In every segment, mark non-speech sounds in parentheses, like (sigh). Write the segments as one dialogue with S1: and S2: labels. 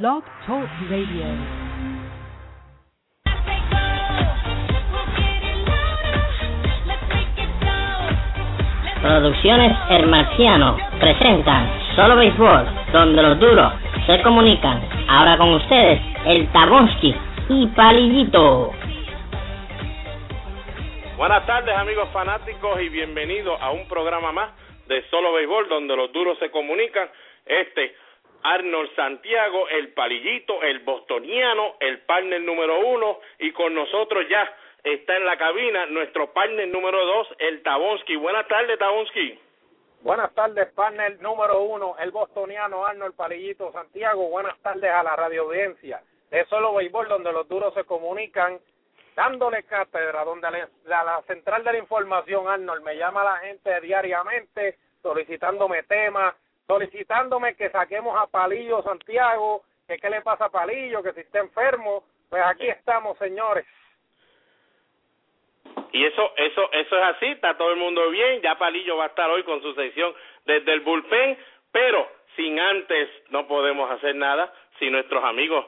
S1: Blog Talk Radio.
S2: Producciones El Marciano presentan Solo Béisbol, donde los duros se comunican. Ahora con ustedes, el Tabonsky y Palillito.
S3: Buenas tardes amigos fanáticos y bienvenidos a un programa más de Solo Béisbol, donde los duros se comunican. Este, Arnold Santiago, el palillito, el bostoniano, el partner número uno, y con nosotros ya está en la cabina nuestro partner número dos, el Tabonsky. Buenas tardes, Tabonsky.
S4: Buenas tardes, partner número uno, el bostoniano Arnold Palillito Santiago. Buenas tardes a la radio audiencia de Solo Béisbol, donde los duros se comunican, dándole cátedra, donde la, la central de la información, Arnold, me llama la gente diariamente solicitándome temas, solicitándome que saquemos a Palillo Santiago, que qué le pasa a Palillo, que si está enfermo, pues aquí estamos, señores.
S3: Y eso, eso, eso es así, está todo el mundo bien, ya Palillo va a estar hoy con su sección desde el bullpen, pero sin antes no podemos hacer nada si nuestros amigos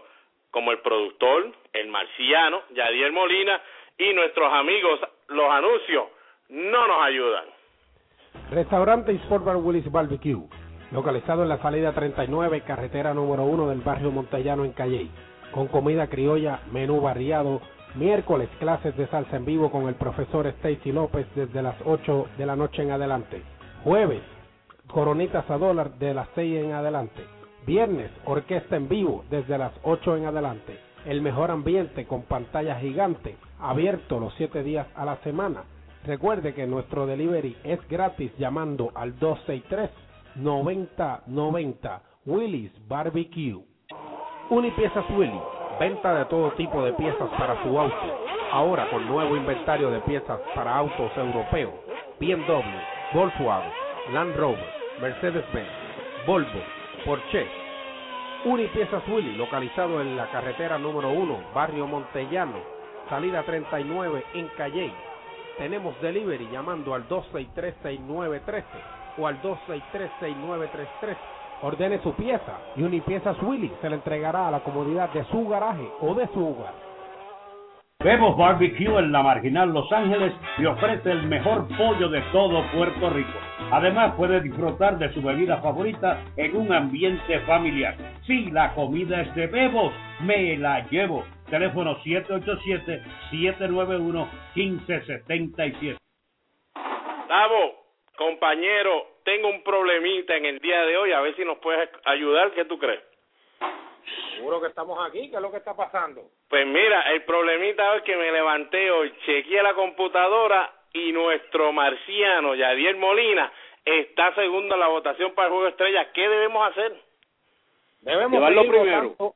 S3: como el productor, el marciano, Yadier Molina y nuestros amigos, los anuncios, no nos ayudan.
S5: Restaurante y Sport Bar Willis Barbecue, localizado en la salida 39, carretera número 1 del barrio Montellano en Calley, con comida criolla, menú variado, miércoles clases de salsa en vivo con el profesor Stacy López desde las 8 de la noche en adelante, jueves, coronitas a dólar de las 6 en adelante, viernes, orquesta en vivo desde las 8 en adelante, el mejor ambiente con pantalla gigante, abierto los 7 días a la semana, Recuerde que nuestro delivery es gratis llamando al 263-9090 Willis Barbecue. Unipiezas Willy, venta de todo tipo de piezas para su auto. Ahora con nuevo inventario de piezas para autos europeos, BMW, Volkswagen, Land Rover, Mercedes-Benz, Volvo, Porsche. Unipiezas Willy, localizado en la carretera número 1, barrio Montellano, salida 39 en Calley tenemos delivery llamando al 263-6913 o al 263-6933. Ordene su pieza y Unipiezas Willy se le entregará a la comodidad de su garaje o de su hogar.
S6: Bebos Barbecue en la Marginal Los Ángeles y ofrece el mejor pollo de todo Puerto Rico. Además puede disfrutar de su bebida favorita en un ambiente familiar. Si la comida es de Bebos, me la llevo. Teléfono 787-791-1577.
S3: Tavo, compañero, tengo un problemita en el día de hoy, a ver si nos puedes ayudar, ¿qué tú crees?
S4: Seguro que estamos aquí, ¿qué es lo que está pasando?
S3: Pues mira, el problemita es que me levanté hoy, chequeé la computadora y nuestro marciano, Yadier Molina, está segundo en la votación para el Juego Estrella. ¿Qué debemos hacer?
S4: Debemos
S3: Llevarlo primero.
S4: votando,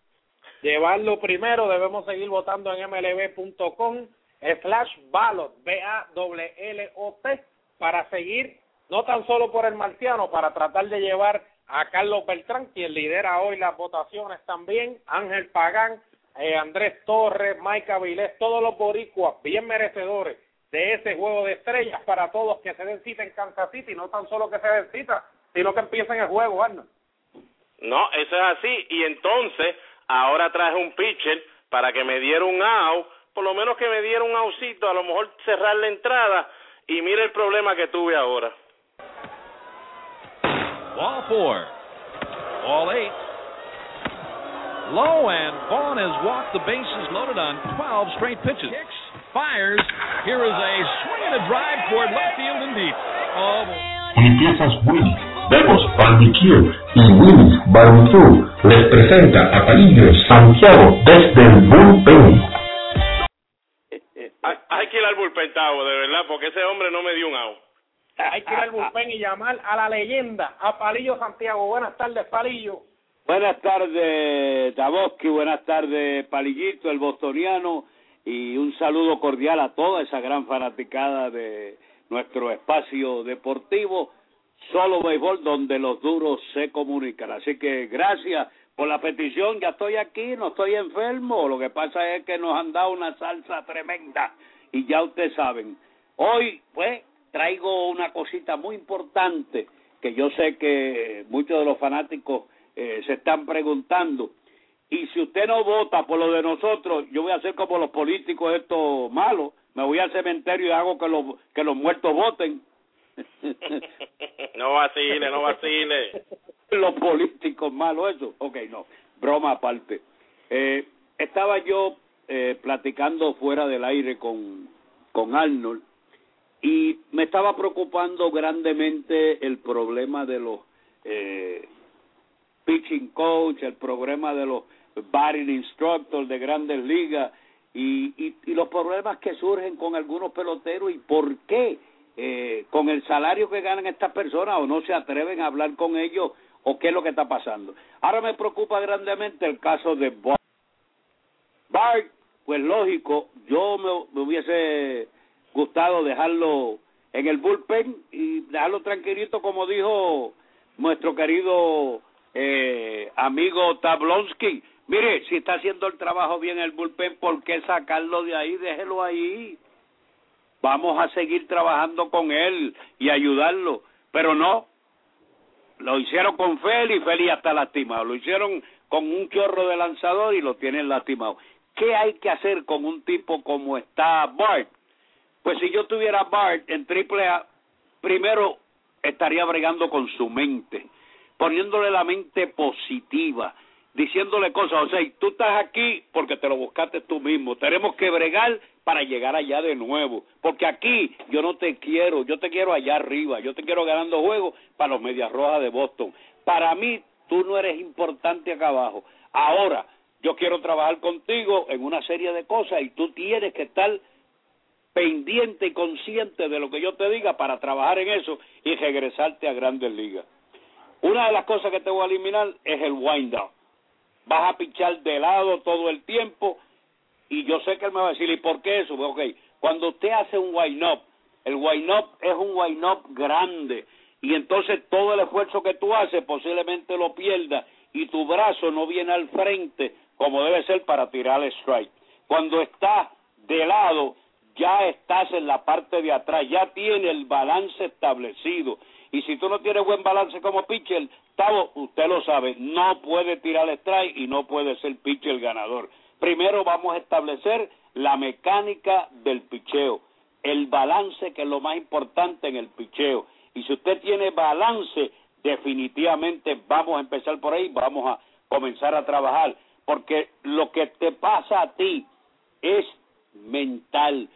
S4: llevarlo primero, debemos seguir votando en mlb.com slash ballot, B-A-L-L-O-T, para seguir, no tan solo por el marciano, para tratar de llevar a Carlos Beltrán, quien lidera hoy las votaciones también, Ángel Pagán, eh, Andrés Torres, Mike Avilés, todos los boricuas bien merecedores de ese juego de estrellas para todos que se den cita en Kansas City, no tan solo que se den cita, sino que empiecen el juego, Arnold.
S3: No, eso es así. Y entonces, ahora traje un pitcher para que me diera un out, por lo menos que me diera un outcito, a lo mejor cerrar la entrada. Y mira el problema que tuve ahora.
S7: Ball four. Ball eight. Low and Vaughn has walked the bases loaded on 12 straight pitches. Kicks, fires. Here is a swing and a drive toward left field and deep. Oh,
S8: Unipiezas Willy, Bebos Barbecue y Willis Barbecue les presenta a Palillo Santiago desde el bullpen.
S3: Hay, hay que ir al bullpen, Tavo, de verdad, porque ese hombre no me dio un out.
S4: Hay que ir al bullpen y llamar a la leyenda, a Palillo Santiago. Buenas tardes, Palillo.
S9: Buenas tardes, Daboski, buenas tardes, Palillito, el bostoniano, y un saludo cordial a toda esa gran fanaticada de nuestro espacio deportivo, solo béisbol, donde los duros se comunican. Así que gracias por la petición, ya estoy aquí, no estoy enfermo, lo que pasa es que nos han dado una salsa tremenda, y ya ustedes saben. Hoy, pues, traigo una cosita muy importante que yo sé que muchos de los fanáticos eh, se están preguntando Y si usted no vota por lo de nosotros, yo voy a hacer como los políticos estos malos. Me voy al cementerio y hago que los, que los muertos voten. (laughs)
S3: no vacile, no vacile. (laughs)
S9: los políticos malos, eso. Ok, no. Broma aparte. Eh, estaba yo eh, platicando fuera del aire con, con Arnold y me estaba preocupando grandemente el problema de los eh, pitching coach, el problema de los batting instructors de grandes ligas y, y, y los problemas que surgen con algunos peloteros y por qué eh, con el salario que ganan estas personas o no se atreven a hablar con ellos o qué es lo que está pasando. Ahora me preocupa grandemente el caso de Bart. Bart, pues lógico, yo me, me hubiese gustado dejarlo en el bullpen y dejarlo tranquilito como dijo nuestro querido eh, amigo Tablonsky. Mire, si está haciendo el trabajo bien el bullpen, ¿por qué sacarlo de ahí? Déjelo ahí. Vamos a seguir trabajando con él y ayudarlo. Pero no, lo hicieron con Feli y Feli está lastimado. Lo hicieron con un chorro de lanzador y lo tienen lastimado. ¿Qué hay que hacer con un tipo como está Bart? Pues si yo tuviera Bart en triple A, primero estaría bregando con su mente, poniéndole la mente positiva, diciéndole cosas, o sea, tú estás aquí porque te lo buscaste tú mismo, tenemos que bregar para llegar allá de nuevo, porque aquí yo no te quiero, yo te quiero allá arriba, yo te quiero ganando juegos para los Medias Rojas de Boston. Para mí tú no eres importante acá abajo. Ahora, yo quiero trabajar contigo en una serie de cosas y tú tienes que estar pendiente y consciente de lo que yo te diga para trabajar en eso y regresarte a grandes ligas. Una de las cosas que te voy a eliminar es el wind up. Vas a pichar de lado todo el tiempo y yo sé que él me va a decir, ¿y por qué eso? Pues, ok, cuando usted hace un wind up, el wind up es un wind up grande y entonces todo el esfuerzo que tú haces posiblemente lo pierdas y tu brazo no viene al frente como debe ser para tirar el strike. Cuando estás de lado, ya estás en la parte de atrás, ya tiene el balance establecido. Y si tú no tienes buen balance como pitcher, Tavo, usted lo sabe, no puede tirar strike y no puede ser pitcher ganador. Primero vamos a establecer la mecánica del picheo, el balance que es lo más importante en el picheo. Y si usted tiene balance, definitivamente vamos a empezar por ahí, vamos a comenzar a trabajar, porque lo que te pasa a ti es mental,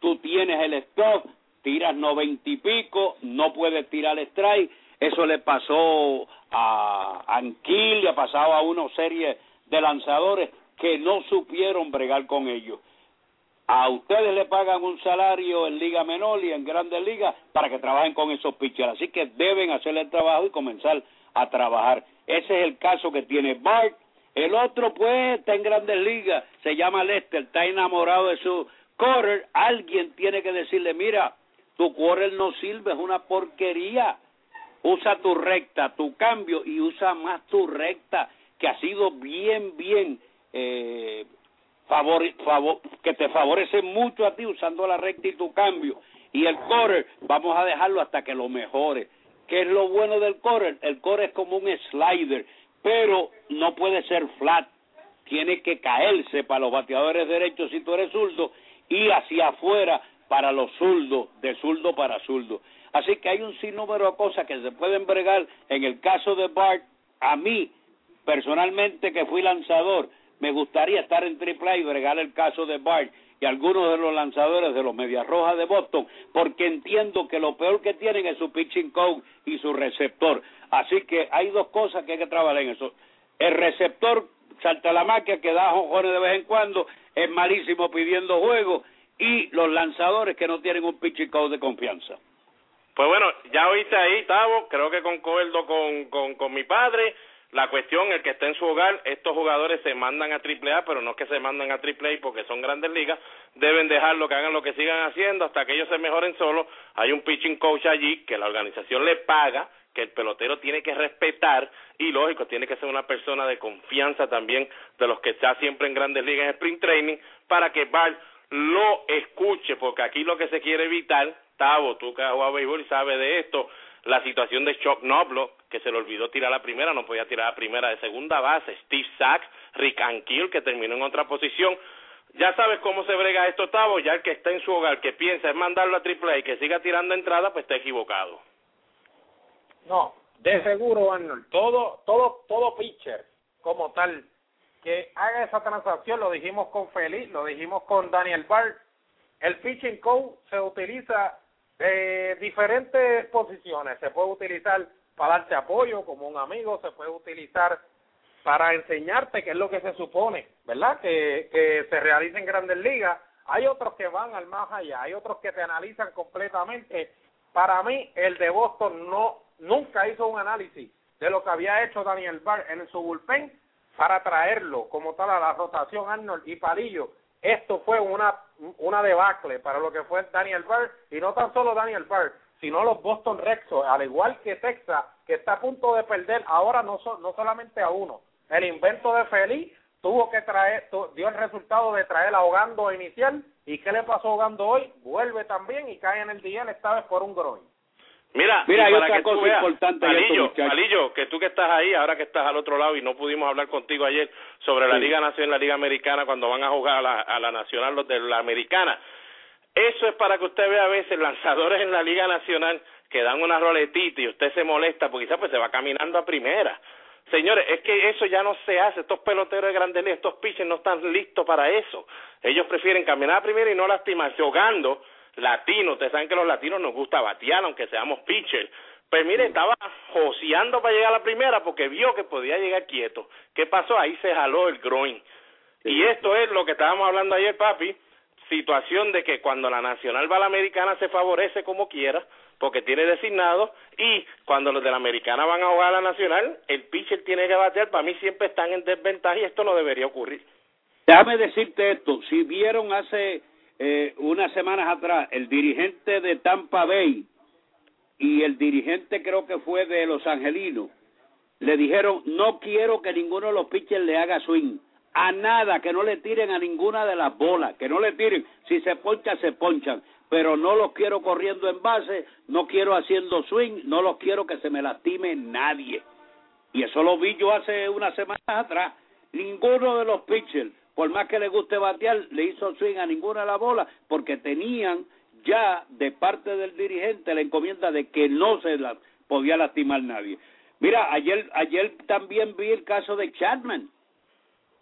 S9: tú tienes el stop, tiras noventa y pico, no puedes tirar strike. Eso le pasó a Anquil, le ha pasado a una serie de lanzadores que no supieron bregar con ellos. A ustedes le pagan un salario en Liga Menor y en Grandes Ligas para que trabajen con esos pitchers. Así que deben hacer el trabajo y comenzar a trabajar. Ese es el caso que tiene Bart. El otro, pues, está en Grandes Ligas, se llama Lester, está enamorado de su quarter, alguien tiene que decirle, mira, tu quarter no sirve, es una porquería. Usa tu recta, tu cambio y usa más tu recta, que ha sido bien, bien, eh, favor, que te favorece mucho a ti usando la recta y tu cambio. Y el quarter, vamos a dejarlo hasta que lo mejore. ¿Qué es lo bueno del quarter? El quarter es como un slider, pero no puede ser flat. Tiene que caerse para los bateadores derechos si tú eres zurdo y hacia afuera para los zurdos, de zurdo para zurdo. Así que hay un sinnúmero de cosas que se pueden bregar. En el caso de Bart, a mí, personalmente que fui lanzador, me gustaría estar en AAA y bregar el caso de Bart y algunos de los lanzadores de los Medias Rojas de Boston, porque entiendo que lo peor que tienen es su pitching coach y su receptor. Así que hay dos cosas que hay que trabajar en eso. El receptor salta la máquina, que da jojones de vez en cuando, es malísimo pidiendo juego, y los lanzadores que no tienen un pitching coach de confianza.
S3: Pues bueno, ya oíste ahí, Tavo, creo que concuerdo con, con, con mi padre. La cuestión, el que está en su hogar, estos jugadores se mandan a Triple A, pero no es que se mandan a Triple A porque son grandes ligas, deben dejarlo que hagan lo que sigan haciendo hasta que ellos se mejoren solos. Hay un pitching coach allí que la organización le paga, que el pelotero tiene que respetar y lógico, tiene que ser una persona de confianza también de los que está siempre en grandes ligas en sprint training para que Bart lo escuche, porque aquí lo que se quiere evitar, Tavo, tú que has jugado béisbol y sabes de esto, la situación de Chuck Knobloch, que se le olvidó tirar la primera, no podía tirar la primera de segunda base, Steve Sachs, Rick Ankiel, que terminó en otra posición. Ya sabes cómo se brega esto, Tavo, ya el que está en su hogar, que piensa es mandarlo a triple y que siga tirando entrada, pues está equivocado.
S4: No, de seguro, Arnold, todo, todo, todo pitcher como tal que haga esa transacción, lo dijimos con Félix, lo dijimos con Daniel Bart, el pitching code se utiliza de diferentes posiciones, se puede utilizar para darte apoyo como un amigo, se puede utilizar para enseñarte qué es lo que se supone, ¿verdad? Que, que se realice en grandes ligas. Hay otros que van al más allá, hay otros que te analizan completamente. Para mí, el de Boston no nunca hizo un análisis de lo que había hecho Daniel Barr en su bullpen para traerlo como tal a la rotación Arnold y Palillo. Esto fue una una debacle para lo que fue Daniel Barr y no tan solo Daniel Barr, sino los Boston Red Sox, al igual que Texas, que está a punto de perder ahora no, no solamente a uno. El invento de Feliz tuvo que traer, dio el resultado de traer a Ogando inicial. ¿Y qué le pasó a Ogando hoy? Vuelve también y cae en el día esta vez por un groin.
S3: Mira,
S9: Mira, hay
S3: para
S9: otra
S3: que
S9: cosa
S3: veas,
S9: importante esto,
S3: que tú que estás ahí, ahora que estás al otro lado y no pudimos hablar contigo ayer sobre la. Liga Nacional y la Liga Americana cuando van a jugar a la, a la Nacional los de la Americana. Eso es para que usted vea a veces lanzadores en la Liga Nacional que dan una roletita y usted se molesta porque quizás pues se va caminando a primera. Señores, es que eso ya no se hace. Estos peloteros de grandes ligas, estos pitchers no están listos para eso. Ellos prefieren caminar a primera y no lastimarse, jugando latinos. Ustedes saben que los latinos nos gusta batear, aunque seamos pitchers. Pues mire, estaba joseando para llegar a la primera porque vio que podía llegar quieto. ¿Qué pasó? Ahí se jaló el groin. Y esto es lo que estábamos hablando ayer, papi. Situación de que cuando la nacional va a la americana se favorece como quiera, porque tiene designado, y cuando los de la americana van a jugar a la nacional, el pitcher tiene que batear. Para mí siempre están en desventaja y esto no debería ocurrir.
S9: Déjame decirte esto, si vieron hace eh, unas semanas atrás el dirigente de Tampa Bay y el dirigente creo que fue de Los Angelinos, le dijeron, no quiero que ninguno de los pitchers le haga swing, a nada, que no le tiren a ninguna de las bolas, que no le tiren, si se ponchan, se ponchan, pero no los quiero corriendo en base, no quiero haciendo swing, no los quiero que se me lastime nadie. Y eso lo vi yo hace unas semanas atrás. Ninguno de los pitchers, por más que le guste batear, le hizo swing a ninguna de las bolas porque tenían ya de parte del dirigente la encomienda de que no se la podía lastimar nadie. Mira, ayer ayer también vi el caso de Chapman.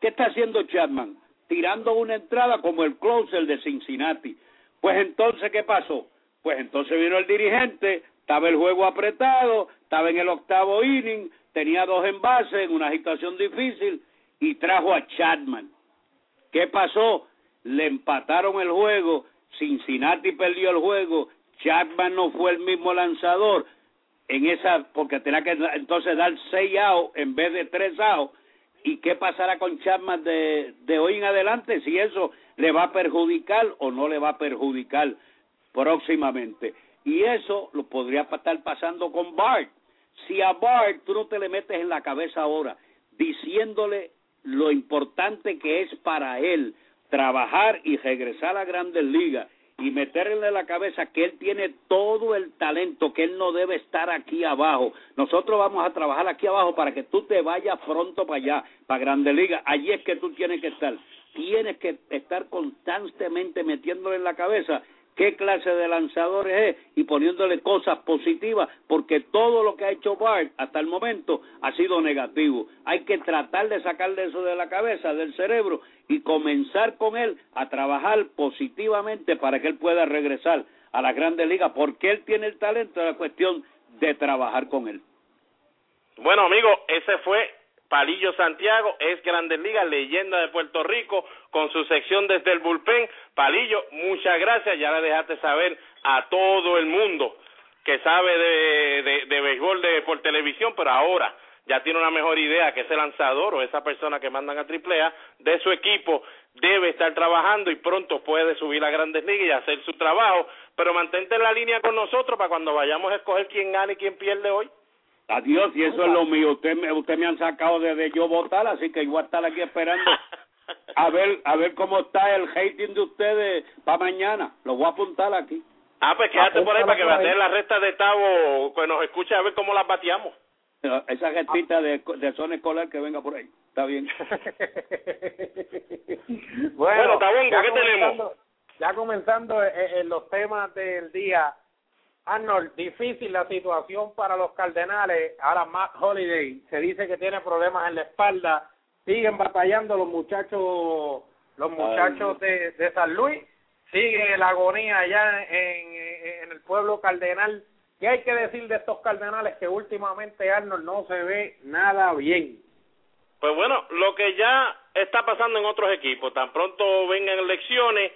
S9: ¿Qué está haciendo Chapman? Tirando una entrada como el closer de Cincinnati. Pues entonces, ¿qué pasó? Pues entonces vino el dirigente, estaba el juego apretado, estaba en el octavo inning, tenía dos envases en una situación difícil y trajo a Chapman. ¿Qué pasó? Le empataron el juego, Cincinnati perdió el juego, Chapman no fue el mismo lanzador. En esa porque tenía que entonces dar seis outs en vez de tres outs. Y qué pasará con Chapman de, de hoy en adelante si eso le va a perjudicar o no le va a perjudicar próximamente. Y eso lo podría estar pasando con Bart. Si a Bart tú no te le metes en la cabeza ahora diciéndole lo importante que es para él trabajar y regresar a grandes ligas y meterle en la cabeza que él tiene todo el talento, que él no debe estar aquí abajo. Nosotros vamos a trabajar aquí abajo para que tú te vayas pronto para allá, para Grandes Ligas. Allí es que tú tienes que estar. Tienes que estar constantemente metiéndole en la cabeza qué clase de lanzadores es y poniéndole cosas positivas, porque todo lo que ha hecho Bart hasta el momento ha sido negativo. Hay que tratar de sacarle eso de la cabeza, del cerebro, y comenzar con él a trabajar positivamente para que él pueda regresar a las grandes ligas, porque él tiene el talento, la cuestión de trabajar con él.
S3: Bueno, amigo, ese fue Palillo Santiago, es Grandes Ligas, leyenda de Puerto Rico, con su sección desde el bullpen. Palillo, muchas gracias, ya le dejaste saber a todo el mundo que sabe de, de, de béisbol de, por televisión, pero ahora ya tiene una mejor idea que ese lanzador o esa persona que mandan a AAA de su equipo debe estar trabajando y pronto puede subir a Grandes Ligas y hacer su trabajo, pero mantente en la línea con nosotros para cuando vayamos a escoger quién gana y quién pierde hoy.
S9: Adiós, y eso es lo mío. Usted me, usted me han sacado desde yo votar, así que yo voy a estar aquí esperando (laughs) a ver a ver cómo está el hating de ustedes para mañana. Lo voy a apuntar aquí.
S3: Ah, pues quédate por ahí para que bateen las restas de Tavo, que nos escuche a ver cómo las bateamos.
S9: Esa gestita de, de zona escolar que venga por ahí. Está bien. (laughs)
S4: bueno,
S3: Tabongo, ¿qué
S4: tenemos? Ya comenzando en los temas del día, Arnold, difícil la situación para los Cardenales. Ahora Matt Holiday se dice que tiene problemas en la espalda. Siguen batallando los muchachos, los muchachos de, de San Luis. Sigue la agonía allá en, en el pueblo cardenal. ¿Qué hay que decir de estos Cardenales que últimamente Arnold no se ve nada bien?
S3: Pues bueno, lo que ya está pasando en otros equipos, tan pronto vengan elecciones,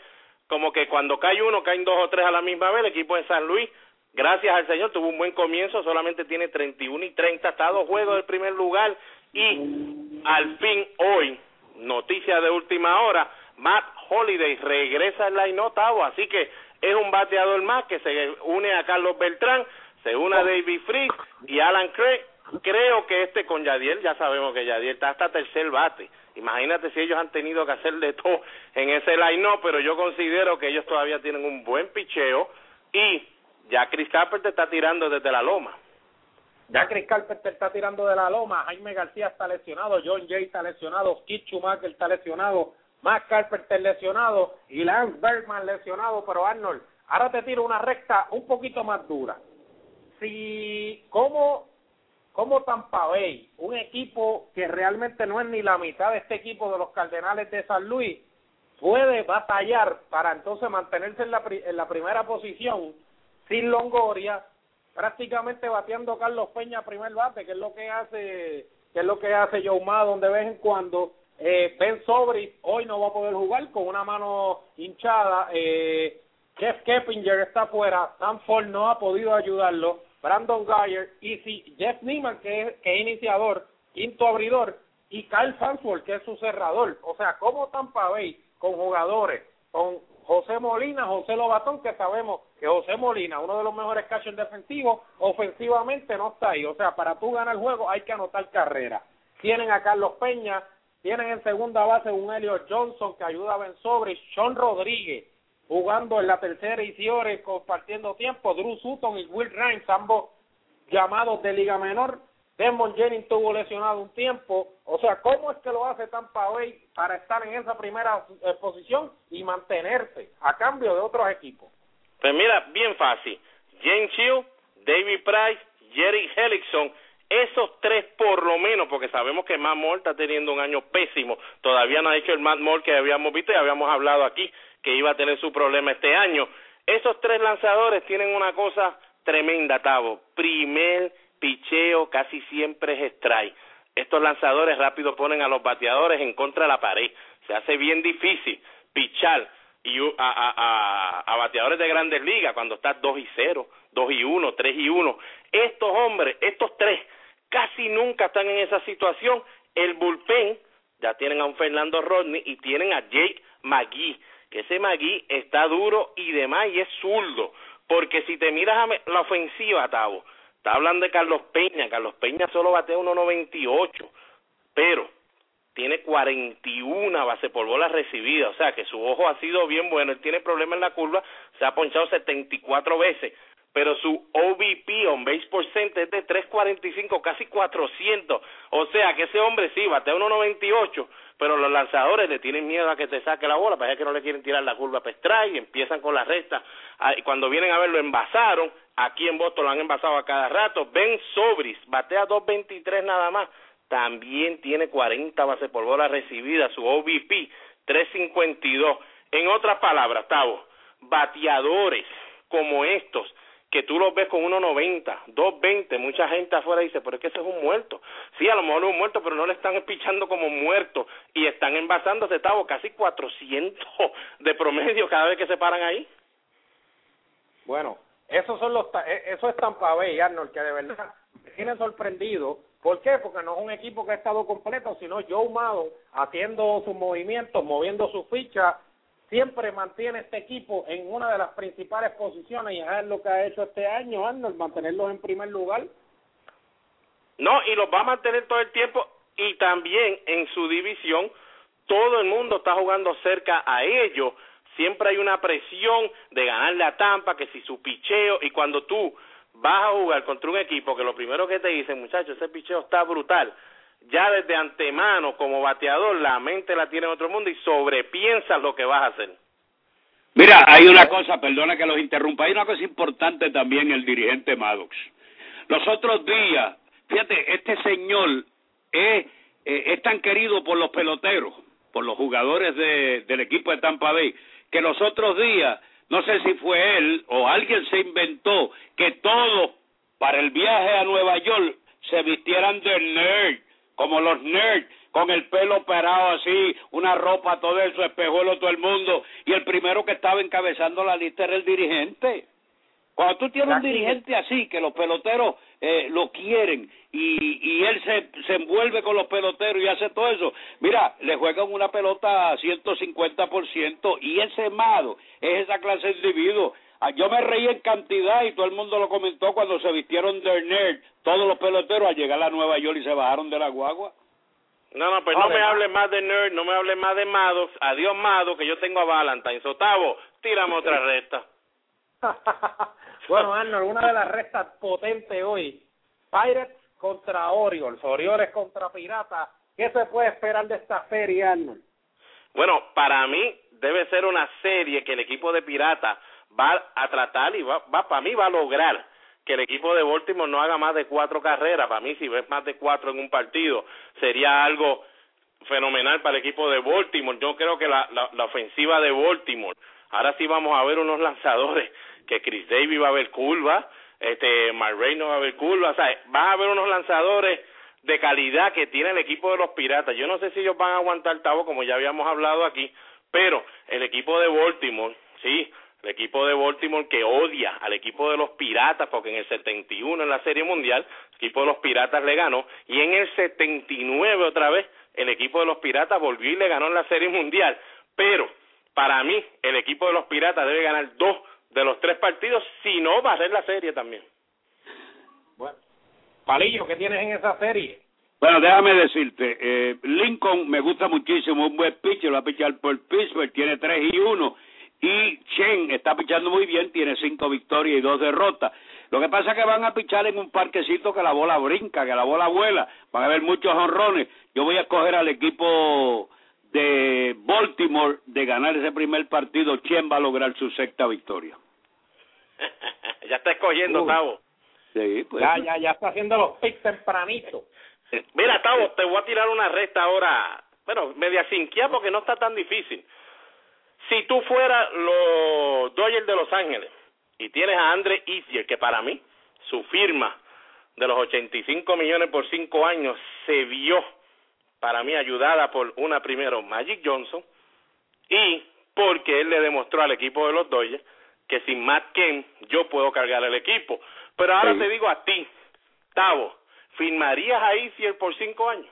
S3: como que cuando cae uno, caen dos o tres a la misma vez, el equipo de San Luis, gracias al Señor, tuvo un buen comienzo, solamente tiene 31 y 30, está a dos juegos del primer lugar, y al fin hoy, noticia de última hora, Matt Holiday regresa en la inotavo, así que es un bateador más que se une a Carlos Beltrán, se une a David Fries y Alan Craig. Creo que este con Yadiel, ya sabemos que Yadiel está hasta tercer bate. Imagínate si ellos han tenido que hacer de todo en ese line-up, pero yo considero que ellos todavía tienen un buen picheo y ya Chris Carpenter está tirando desde la loma.
S4: Ya Chris Carpenter está tirando de la loma, Jaime García está lesionado, John Jay está lesionado, Keith Schumacher está lesionado, Matt Carpenter lesionado. Y Lance Bergman lesionado, pero Arnold, ahora te tiro una recta un poquito más dura. Si, ¿cómo, cómo Tampa Bay, un equipo que realmente no es ni la mitad de este equipo de los Cardenales de San Luis, puede batallar para entonces mantenerse en la, en la primera posición sin Longoria, prácticamente bateando Carlos Peña a primer bate, que es lo que hace que es lo que hace Joe Maddon de vez en cuando, eh, ben Sobri hoy no va a poder jugar con una mano hinchada. Eh, Jeff Keppinger está fuera. Ford no ha podido ayudarlo. Brandon Geyer y si Jeff Neiman, que es, que iniciador, quinto abridor, y Kyle Fansford, que es su cerrador. O sea, como Tampa Bay con jugadores, con José Molina, José Lobatón, que sabemos que José Molina, uno de los mejores catchers defensivos, ofensivamente no está ahí. O sea, para tú ganar el juego hay que anotar carrera. Tienen a Carlos Peña, tienen en segunda base un Elliot Johnson que ayuda a Ben Sobre, Sean Rodríguez jugando en la tercera y Ciores compartiendo tiempo, Drew Sutton y Will Rhymes, ambos llamados de Liga Menor. Desmond Jennings tuvo lesionado un tiempo. O sea, ¿cómo es que lo hace Tampa Bay para estar en esa primera eh, posición y mantenerse a cambio de otros equipos?
S3: Pues mira, bien fácil. James Hill, David Price, Jerry Hellickson esos tres por lo menos, porque sabemos que Matt Moore está teniendo un año pésimo, todavía no ha hecho el Matt Moore que habíamos visto y habíamos hablado aquí que iba a tener su problema este año. Esos tres lanzadores tienen una cosa tremenda, Tavo. Primer picheo casi siempre es strike. Estos lanzadores rápido ponen a los bateadores en contra de la pared. Se hace bien difícil pichar y a, a, a, a bateadores de grandes ligas cuando está 2 y 0, 2 y 1, 3 y 1. Estos hombres, estos tres, casi nunca están en esa situación. El bullpen, ya tienen a un Fernando Rodney y tienen a Jake McGee, que ese McGee está duro y demás y es zurdo. Porque si te miras a la ofensiva, Tavo, está hablando de Carlos Peña, Carlos Peña solo batea 1.98, pero tiene 41 base por bola recibida, o sea que su ojo ha sido bien bueno, él tiene problemas en la curva, se ha ponchado 74 veces, pero su OBP, on base percent, es de 345, casi 400. O sea que ese hombre sí, batea 1.98, pero los lanzadores le tienen miedo a que te saque la bola, parece que no le quieren tirar la curva para y empiezan con la recta. Ah, cuando vienen a verlo, envasaron. Aquí en Boston lo han envasado a cada rato. Ben Sobris, batea 2.23 nada más. También tiene 40 bases por bola recibidas, su OBP 352. En otras palabras, Tavo, bateadores como estos que tú los ves con 1.90, 2.20, mucha gente afuera dice, pero es que ese es un muerto. Sí, a lo mejor es un muerto, pero no le están pichando como muerto y están envasándose, Tavo, casi 400 de promedio cada vez que se paran ahí.
S4: Bueno, esos son los, e, eso es Tampa Bay, Arnold, que de verdad me tiene sorprendido. ¿Por qué? Porque no es un equipo que ha estado completo, sino Joe Maddon haciendo sus movimientos, moviendo su ficha siempre mantiene este equipo en una de las principales posiciones y es lo que ha hecho este año, Arnold, mantenerlos en primer lugar.
S3: No, y los va a mantener todo el tiempo y también en su división todo el mundo está jugando cerca a ellos. Siempre hay una presión de ganarle a Tampa, que si su picheo, y cuando tú vas a jugar contra un equipo que lo primero que te dicen, muchachos, ese picheo está brutal, ya desde antemano como bateador la mente la tiene en otro mundo y sobrepiensas lo que vas a hacer.
S9: Mira, hay una cosa, perdona que los interrumpa, hay una cosa importante también el dirigente Maddox. Los otros días, fíjate, este señor es, eh, es tan querido por los peloteros, por los jugadores de, del equipo de Tampa Bay, que los otros días, no sé si fue él o alguien se inventó que todos para el viaje a Nueva York se vistieran de nerd, como los nerds, con el pelo operado así, una ropa, todo eso, espejuelo todo el mundo, y el primero que estaba encabezando la lista era el dirigente. Cuando tú tienes un dirigente así, que los peloteros eh, lo quieren y, y él se, se envuelve con los peloteros y hace todo eso, mira, le juegan una pelota a 150% y ese mado es esa clase de individuo. Ah, Yo me reí en cantidad y todo el mundo lo comentó cuando se vistieron de nerd, todos los peloteros a llegar a Nueva York y se bajaron de la guagua.
S3: No, no, pues no me hables más de Nerd, no me hables más de Maddox, adiós Maddox, que yo tengo a Valentine. Sotavo, tírame otra (laughs) recta. (laughs)
S4: bueno, Arnold, una de las restas potentes hoy, Pirates contra Orioles, Orioles contra Piratas, ¿qué se puede esperar de esta serie, Arnold?
S3: Bueno, para mí debe ser una serie que el equipo de Pirata va a tratar y va, va para mí va a lograr que el equipo de Baltimore no haga más de cuatro carreras. Para mí, si ves más de cuatro en un partido, sería algo fenomenal para el equipo de Baltimore. Yo creo que la, la, la ofensiva de Baltimore, ahora sí vamos a ver unos lanzadores, que Chris Davis va a ver curva, este Marray no va a ver curva, o sea, va a haber unos lanzadores de calidad que tiene el equipo de los Piratas. Yo no sé si ellos van a aguantar Tavo, como ya habíamos hablado aquí, pero el equipo de Baltimore, sí, el equipo de Baltimore que odia al equipo de los Piratas, porque en el 71 en la Serie Mundial, el equipo de los Piratas le ganó, y en el 79 otra vez, el equipo de los Piratas volvió y le ganó en la Serie Mundial. Pero, para mí, el equipo de los Piratas debe ganar dos de los tres partidos, si no va a ser la serie también.
S4: Bueno, Palillo, ¿qué tienes en esa serie?
S9: Bueno, déjame decirte, eh, Lincoln me gusta muchísimo, un buen pitcher, va a pichar por Pittsburgh, tiene 3 y 1, y Chen está pichando muy bien, tiene 5 victorias y 2 derrotas. Lo que pasa es que van a pichar en un parquecito que la bola brinca, que la bola vuela, van a haber muchos honrones. Yo voy a escoger al equipo de Baltimore de ganar ese primer partido, Chen va a lograr su sexta victoria. (laughs)
S3: ya está escogiendo,
S4: Uy.
S3: Tavo.
S9: Sí, pues.
S4: Ya, ya, ya está haciendo los picks tempranito.
S3: Mira, Tavo, te voy a tirar una recta ahora, bueno, media cinquia porque no está tan difícil. Si tú fueras los Dodgers de Los Ángeles y tienes a Andre Isier, que para mí, su firma de los 85 millones por cinco años se vio, para mí, ayudada por una primero Magic Johnson y porque él le demostró al equipo de los Dodgers que sin Matt Kemp yo puedo cargar el equipo. Pero ahora
S9: Sí.
S3: te digo a ti, Tavo, ¿firmarías a Isier por cinco años?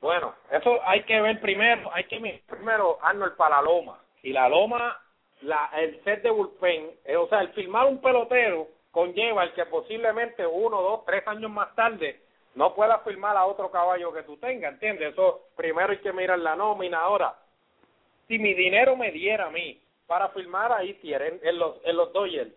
S4: Bueno, eso hay que ver primero, hay que mirar primero Arnold para la loma. Y la loma, la, el set de bullpen, eh, o sea, el firmar un pelotero conlleva el que posiblemente uno, dos, tres años más tarde no pueda firmar a otro caballo que tú tengas, ¿entiendes? Eso primero hay que mirar la nómina. Ahora, si mi dinero me diera a mí para firmar a Itier en, en los, en los Dodgers,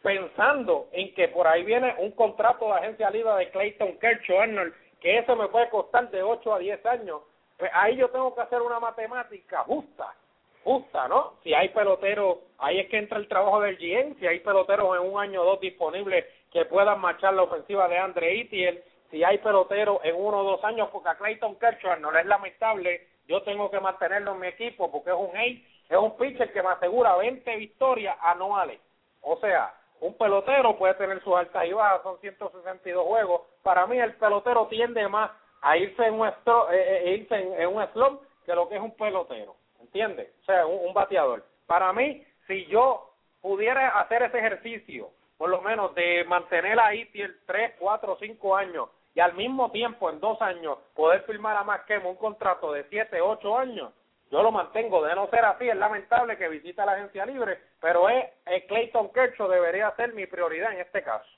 S4: pensando en que por ahí viene un contrato de agencia libre de Clayton Kershaw Arnold, que eso me puede costar de 8 a 10 años, pues ahí yo tengo que hacer una matemática justa, justa, ¿no? Si hay peloteros, ahí es que entra el trabajo del GM, si hay peloteros en un año o dos disponibles que puedan marchar la ofensiva de Andre Itiel, si hay peloteros en uno o dos años, porque a Clayton Kershaw no le es lamentable, yo tengo que mantenerlo en mi equipo porque es un ace, es un pitcher que me asegura 20 victorias anuales. O sea, un pelotero puede tener sus altas y bajas, son 162 juegos. Para mí el pelotero tiende más a irse en un, estro, eh, eh, irse en, un slump que lo que es un pelotero, ¿entiendes? O sea, un, un bateador. Para mí, si yo pudiera hacer ese ejercicio, por lo menos de mantener ahí 3, 4, 5 años y al mismo tiempo en dos años poder firmar a más que un contrato de 7, 8 años, yo lo mantengo. De no ser así, es lamentable que visite la agencia libre, pero es, es Clayton Kershaw debería ser mi prioridad en este caso.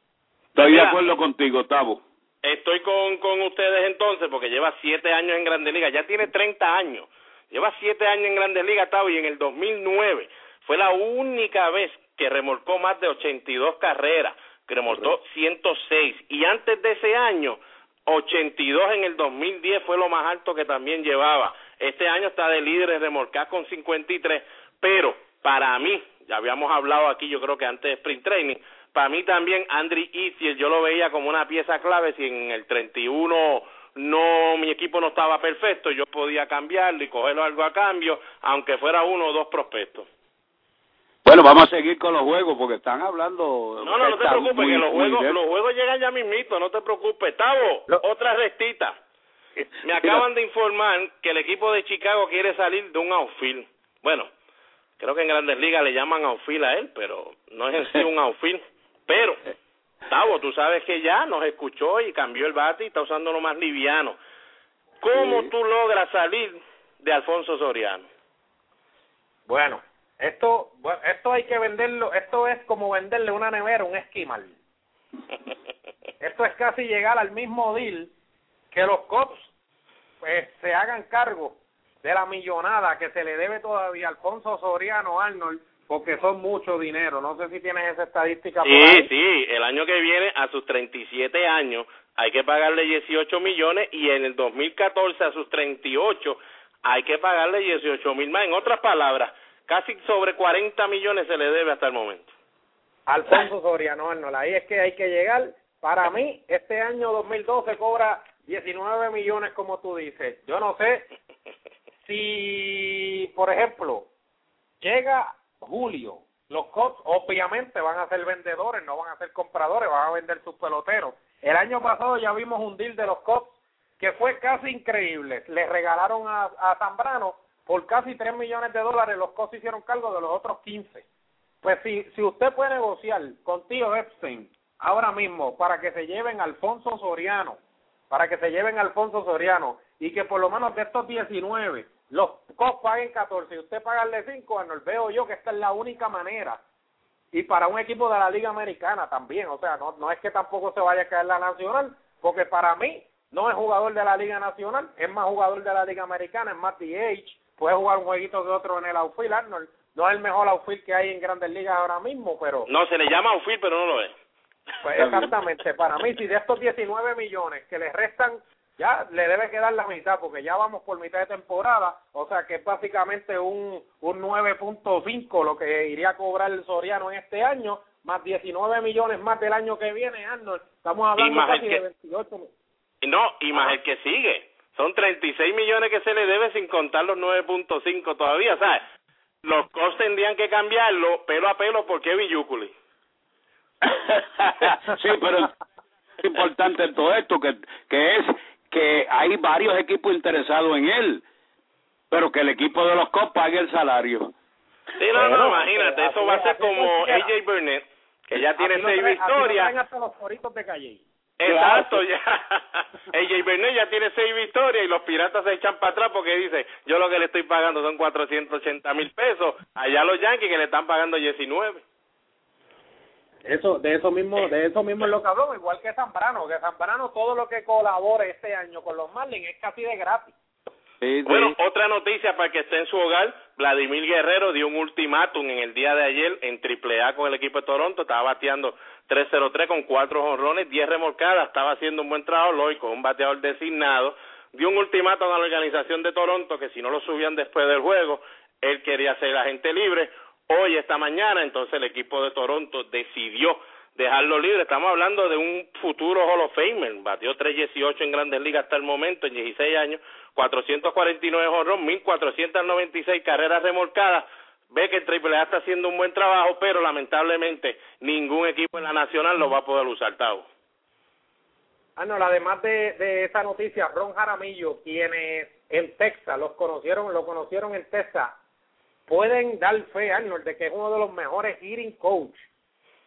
S9: Estoy de acuerdo contigo, Tavo.
S3: Estoy con, con ustedes entonces porque lleva siete años en Grandes Ligas, ya tiene 30 años, lleva siete años en Grandes Ligas, Tavo, y en el 2009 fue la única vez que remolcó más de 82 carreras, que remolcó 106. Y antes de ese año, 82 en el 2010 fue lo más alto que también llevaba. Este año está de líder en remolcar con 53, pero para mí, ya habíamos hablado aquí, yo creo que antes de Sprint Training, para mí también Andri Itiel yo lo veía como una pieza clave si en el 31 no mi equipo no estaba perfecto, yo podía cambiarlo y cogerlo algo a cambio, aunque fuera uno o dos prospectos.
S9: Bueno, vamos a seguir con los juegos porque están hablando.
S3: No, no, no te preocupes, que los juegos, los juegos llegan ya mismito, no te preocupes. Tavo, otra restita. Me (laughs) acaban de informar que el equipo de Chicago quiere salir de un outfield. Bueno, creo que en Grandes Ligas le llaman outfield a él, pero no es en sí un outfield. Pero, Tavo, tú sabes que ya nos escuchó y cambió el bate y está usando lo más liviano. ¿Cómo tú logras salir de Alfonso Soriano?
S4: Bueno, esto, esto hay que venderlo, esto es como venderle una nevera un esquimal. (laughs) esto es casi llegar al mismo deal que los cops pues, se hagan cargo de la millonada que se le debe todavía a Alfonso Soriano Arnold porque son mucho dinero. No sé si tienes esa estadística.
S3: Sí, sí, el año que viene a sus 37 años hay que pagarle 18 millones y en el 2014 a sus 38 hay que pagarle 18 mil más. En otras palabras, casi sobre 40 millones se le debe hasta el momento.
S4: Alfonso Soriano Arnold, ahí es que hay que llegar. Para mí, este año 2012 cobra 19 millones, como tú dices. Yo no sé si, por ejemplo, llega julio, los Cubs obviamente van a ser vendedores, no van a ser compradores, van a vender sus peloteros. El año pasado ya vimos un deal de los Cubs que fue casi increíble. Le regalaron a, a Zambrano por casi 3 millones de dólares, los Cubs hicieron cargo de los otros 15. Pues si, si usted puede negociar con tío Epstein ahora mismo para que se lleven Alfonso Soriano, para que se lleven Alfonso Soriano y que por lo menos de estos 19 los Cubs paguen 14 y usted pagarle 5, bueno, veo yo que esta es la única manera. Y para un equipo de la Liga Americana también, o sea, no, no es que tampoco se vaya a caer la Nacional, porque para mí no es jugador de la Liga Nacional, es más jugador de la Liga Americana, es más DH, puede jugar un jueguito de otro en el outfield, Arnold. No es el mejor outfield que hay en Grandes Ligas ahora mismo, pero...
S3: No, se le llama outfield, pero no lo es.
S4: Pues exactamente, para mí, si de estos 19 millones que le restan, ya le debe quedar la mitad, porque ya vamos por mitad de temporada, o sea que es básicamente un, un 9.5 lo que iría a cobrar el Soriano en este año, más 19 millones más del año que viene, Arnold. Estamos hablando casi de 28
S3: No, y más el que sigue. Son 36 millones que se le debe sin contar los 9.5 todavía, ¿sabes? Los Cubs tendrían que cambiarlo pelo a pelo por Kevin Yukuli. (laughs)
S9: sí, pero es importante en todo esto que, que es que hay varios equipos interesados en él, pero que el equipo de los Cubs pague el salario.
S3: Sí, no, no, imagínate, eso va a ser como AJ Burnett, que ya tiene seis victorias. Exacto, ya. (laughs) AJ Burnett ya tiene seis victorias y los piratas se echan para atrás porque dice, yo lo que le estoy pagando son 480 mil pesos, allá los Yankees que le están pagando 19.
S4: Eso, de eso mismo, de eso mismo es lo que hablamos, igual que Zambrano, que Zambrano todo lo que colabore este año con los Marlins es casi de gratis.
S3: Bueno, otra noticia para que esté en su hogar, Vladimir Guerrero dio un ultimátum en el día de ayer en Triple A con el equipo de Toronto, estaba bateando 3-0-3 con cuatro jonrones, 10 remolcadas, estaba haciendo un buen trabajo, lógico, un bateador designado, dio un ultimátum a la organización de Toronto que si no lo subían después del juego, él quería ser agente libre, hoy, esta mañana, entonces el equipo de Toronto decidió dejarlo libre. Estamos hablando de un futuro Hall of Famer. Batió 3.18 en Grandes Ligas hasta el momento, en 16 años, 449 jorrón, 1.496 carreras remolcadas. Ve que el Triple A está haciendo un buen trabajo, pero lamentablemente ningún equipo en la Nacional lo va a poder usar, Tavo.
S4: Ah, no, además de, de esa noticia, Ron Jaramillo, quienes en Texas los conocieron, lo conocieron en Texas, pueden dar fe, Arnold, de que es uno de los mejores hitting coach.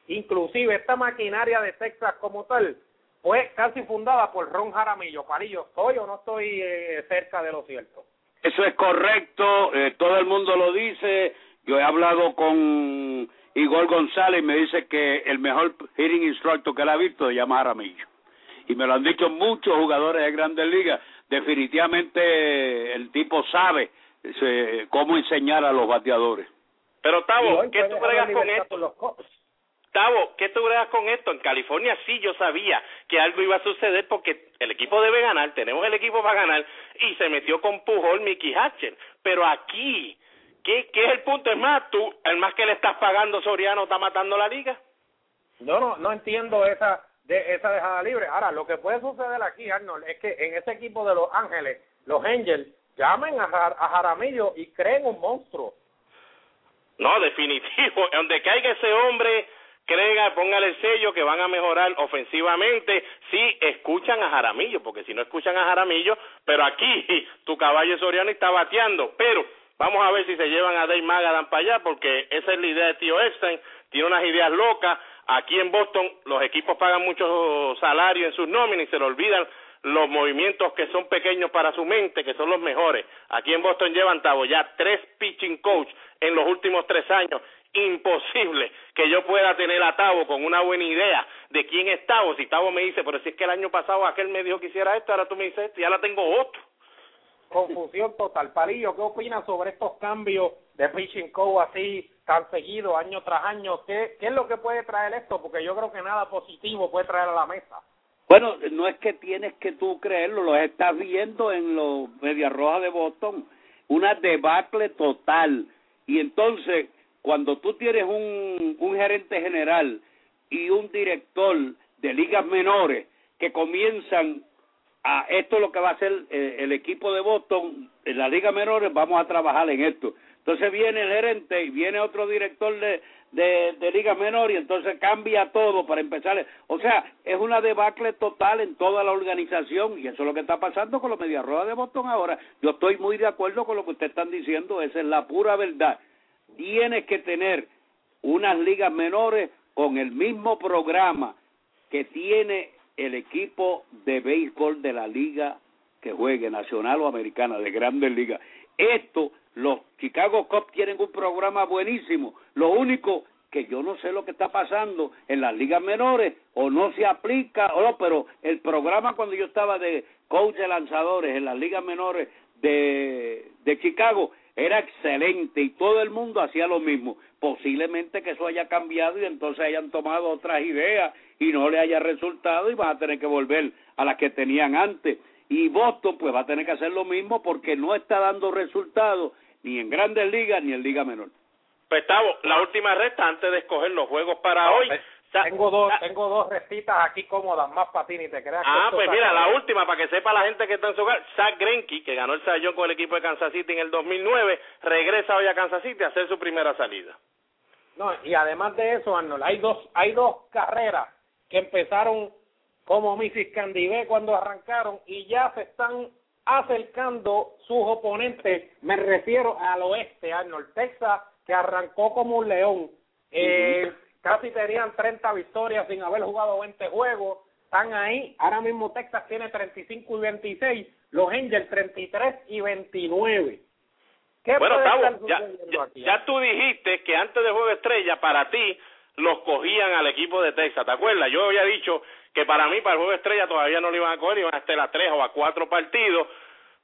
S4: Inclusive esta maquinaria de Texas como tal fue casi fundada por Ron Jaramillo. Parillo, ¿estoy o no estoy eh, cerca de lo cierto?
S9: Eso es correcto, eh, todo el mundo lo dice. Yo he hablado con Igor González y me dice que el mejor hitting instructor que él ha visto se llama Jaramillo. Y me lo han dicho muchos jugadores de grandes ligas. Definitivamente el tipo sabe cómo enseñar a los bateadores.
S3: Pero Tavo, ¿qué tú bregas con esto? Tavo, ¿qué tú bregas con esto? En California sí yo sabía que algo iba a suceder porque el equipo debe ganar, tenemos el equipo para ganar y se metió con Pujol, Mickey Hatcher. Pero aquí, ¿qué, ¿qué es el punto? Es más, tú, el más que le estás pagando Soriano está matando la liga.
S4: Yo no, no entiendo esa de esa dejada libre. Ahora, lo que puede suceder aquí, Arnold, es que en ese equipo de Los Ángeles, los Angels, llamen a, Jar- a Jaramillo y creen un monstruo.
S3: No, definitivo. (laughs) Donde caiga ese hombre, crega, póngale el sello que van a mejorar ofensivamente si escuchan a Jaramillo, porque si no escuchan a Jaramillo, pero aquí (laughs) tu caballo Soriano está bateando. Pero vamos a ver si se llevan a Dave Magadan para allá, porque esa es la idea de tío Epstein. Tiene unas ideas locas. Aquí en Boston los equipos pagan mucho salario en sus nóminas y se le olvidan los movimientos que son pequeños para su mente, que son los mejores. Aquí en Boston llevan Tavo ya tres pitching coach en los últimos tres años. Imposible que yo pueda tener a Tavo con una buena idea de quién es Tavo. Si Tavo me dice, pero si es que el año pasado aquel me dijo que hiciera esto, ahora tú me dices esto, ya la tengo otro.
S4: Confusión total. Palillo, ¿qué opinas sobre estos cambios de pitching coach así tan seguido, año tras año? ¿Qué, ¿Qué es lo que puede traer esto? Porque yo creo que nada positivo puede traer a la mesa.
S9: Bueno, no es que tienes que tú creerlo, lo estás viendo en los Medias Rojas de Boston, una debacle total. Y entonces, cuando tú tienes un, un gerente general y un director de ligas menores que comienzan a esto es lo que va a hacer eh, el equipo de Boston en la liga menores, vamos a trabajar en esto. Entonces viene el gerente y viene otro director de, de, de liga menor y entonces cambia todo para empezar. O sea, es una debacle total en toda la organización y eso es lo que está pasando con los Medias Rojas de Boston ahora. Yo estoy muy de acuerdo con lo que ustedes están diciendo, esa es la pura verdad. Tienes que tener unas ligas menores con el mismo programa que tiene el equipo de béisbol de la liga que juegue, nacional o americana, de grandes ligas. Esto, los Chicago Cubs tienen un programa buenísimo. Lo único que yo no sé lo que está pasando en las ligas menores, o no se aplica, o no, pero el programa cuando yo estaba de coach de lanzadores en las ligas menores de, de Chicago era excelente y todo el mundo hacía lo mismo. Posiblemente que eso haya cambiado y entonces hayan tomado otras ideas y no le haya resultado y van a tener que volver a las que tenían antes. Y Boston pues va a tener que hacer lo mismo porque no está dando resultados ni en grandes ligas ni en liga menor.
S3: Pues Tavo, la última recta antes de escoger los juegos para hoy.
S4: Tengo dos, tengo dos restitas aquí cómodas, más para ti, ni te creas. que
S3: Ah,
S4: esto
S3: pues mira, la última, para que sepa la gente que está en su hogar, Zach Greinke, que ganó el Sayón con el equipo de Kansas City en el 2009, regresa hoy a Kansas City a hacer su primera salida.
S4: No, y además de eso, Arnold, hay dos, hay dos carreras que empezaron como Mrs. Candibé cuando arrancaron y ya se están acercando sus oponentes. Me refiero al oeste, Arnold, Texas, que arrancó como un león. Eh, Casi tenían 30 victorias sin haber jugado 20 juegos. Están ahí. Ahora mismo Texas tiene 35 y 26. Los Angels 33 y 29. ¿Qué
S3: Bueno, Tavo, ya tú dijiste que antes del juego estrella, para ti, los cogían al equipo de Texas, ¿te acuerdas? Yo había dicho que para mí, para el juego estrella, todavía no lo iban a coger, iban a estar a tres o a cuatro partidos.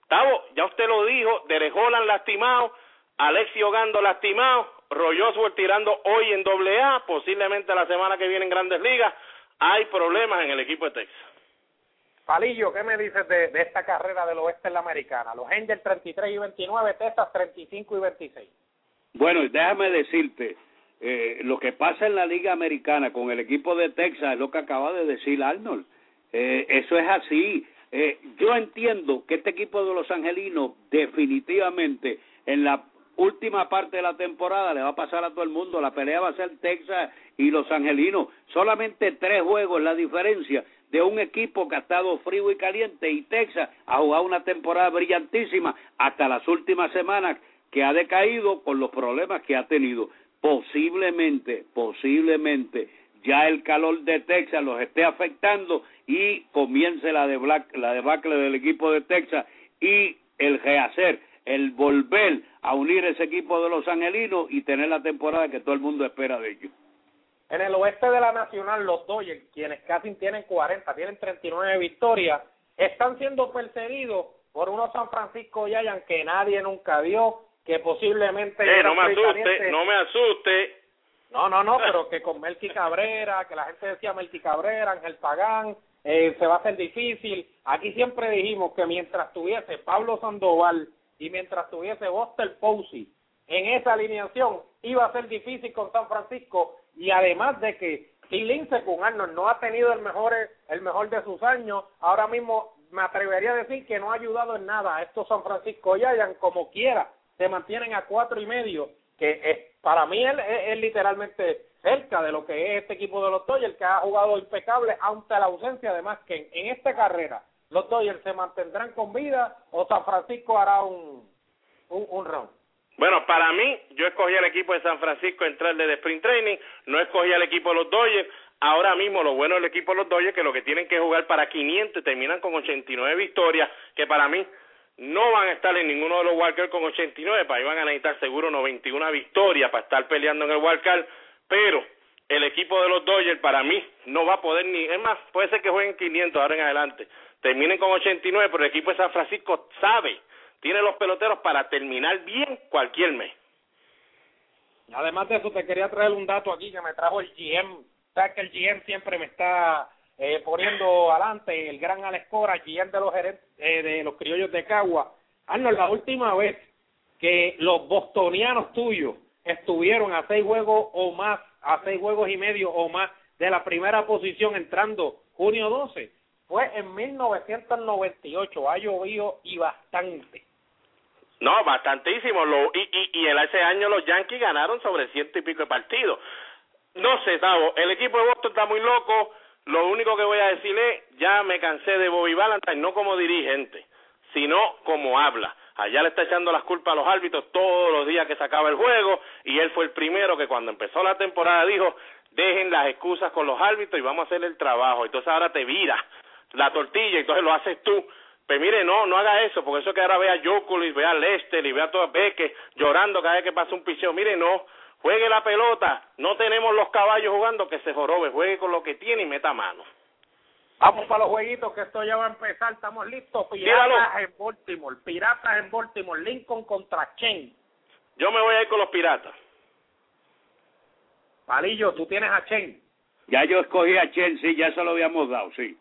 S3: Tavo, ya usted lo dijo, Derek Holland lastimado, Alexi Ogando lastimado, Roy Oswald tirando hoy en doble A, posiblemente la semana que viene en Grandes Ligas. Hay problemas en el equipo de Texas.
S4: Palillo, ¿qué me dices de, de esta carrera del oeste en la americana? Los Angels 33 y 29, Texas 35 y 26.
S9: Bueno, y déjame decirte, eh, lo que pasa en la Liga Americana con el equipo de Texas es lo que acaba de decir Arnold. Eh, eso es así. Eh, yo entiendo que este equipo de los angelinos definitivamente en la última parte de la temporada le va a pasar a todo el mundo. La pelea va a ser Texas y los angelinos. Solamente tres juegos la diferencia de un equipo que ha estado frío y caliente y Texas ha jugado una temporada brillantísima hasta las últimas semanas que ha decaído con los problemas que ha tenido. Posiblemente, posiblemente ya el calor de Texas los esté afectando y comience la, la debacle del equipo de Texas y el rehacer, el volver a unir ese equipo de los angelinos y tener la temporada que todo el mundo espera de ellos.
S4: En el oeste de la Nacional, los Dodgers, quienes casi tienen 40, tienen 39 victorias, están siendo perseguidos por unos San Francisco Giants que nadie nunca vio, que posiblemente...
S3: Eh, no me asuste, no me asuste.
S4: No, no, no, pero que con Melqui Cabrera, que la gente decía Melqui Cabrera, Ángel Pagán, eh, se va a hacer difícil. Aquí siempre dijimos que mientras tuviese Pablo Sandoval y mientras tuviese Buster Posey en esa alineación, iba a ser difícil con San Francisco. Y además de que si Lince con Arnold no ha tenido el mejor el mejor de sus años, ahora mismo me atrevería a decir que no ha ayudado en nada a estos San Francisco Giants. Como quiera, se mantienen a cuatro y medio, que es, para mí es, es- literalmente cerca de lo que es este equipo de los Dodgers, que ha jugado impecable ante la ausencia, además que en, en esta carrera los Dodgers se mantendrán con vida o San Francisco hará un, un, un round.
S3: Bueno, para mí, yo escogí al equipo de San Francisco entrar desde Spring Training, no escogí al equipo de los Dodgers. Ahora mismo lo bueno del equipo de los Dodgers que lo que tienen que jugar para 500 y terminan con 89 victorias, que para mí no van a estar en ninguno de los wildcards con 89, para ahí van a necesitar seguro 91 victorias para estar peleando en el wildcard, pero el equipo de los Dodgers para mí no va a poder ni, es más, puede ser que jueguen 500 ahora en adelante, terminen con 89, pero el equipo de San Francisco sabe, tiene los peloteros para terminar bien cualquier mes.
S4: Además de eso, te quería traer un dato aquí que me trajo el GM. Sabes que el GM siempre me está eh, poniendo adelante, el gran Alex Cora, GM de los, eh, de los criollos de Cagua. Arnold, la última vez que los bostonianos tuyos estuvieron a seis juegos o más, a seis juegos y medio o más de la primera posición entrando junio 12, fue en 1998. Ha llovido y bastante.
S3: No, bastantísimo. Lo, y, y, y en ese año los Yankees ganaron sobre ciento y pico de partidos. No sé, Tavo, el equipo de Boston está muy loco. Lo único que voy a decir es, ya me cansé de Bobby Valentine, no como dirigente, sino como habla. Allá le está echando las culpas a los árbitros todos los días que se acaba el juego y él fue el primero que cuando empezó la temporada dijo, dejen las excusas con los árbitros y vamos a hacer el trabajo. Entonces ahora te vira la tortilla, entonces lo haces tú. Pero mire, no, no haga eso, porque eso que ahora ve a Djokovic, ve a Lester y ve a todas Beque llorando cada vez que pasa un picheo. Mire, no, juegue la pelota, no tenemos los caballos jugando, que se jorobe, juegue con lo que tiene y meta mano.
S4: Vamos para los jueguitos que esto ya va a empezar, estamos listos. Piratas en Baltimore, Piratas en Baltimore, Lincoln contra Chen.
S3: Yo me voy a ir con los piratas.
S4: Palillo, tú tienes a Chen.
S9: Ya yo escogí a Chelsea, ya se lo habíamos dado, sí.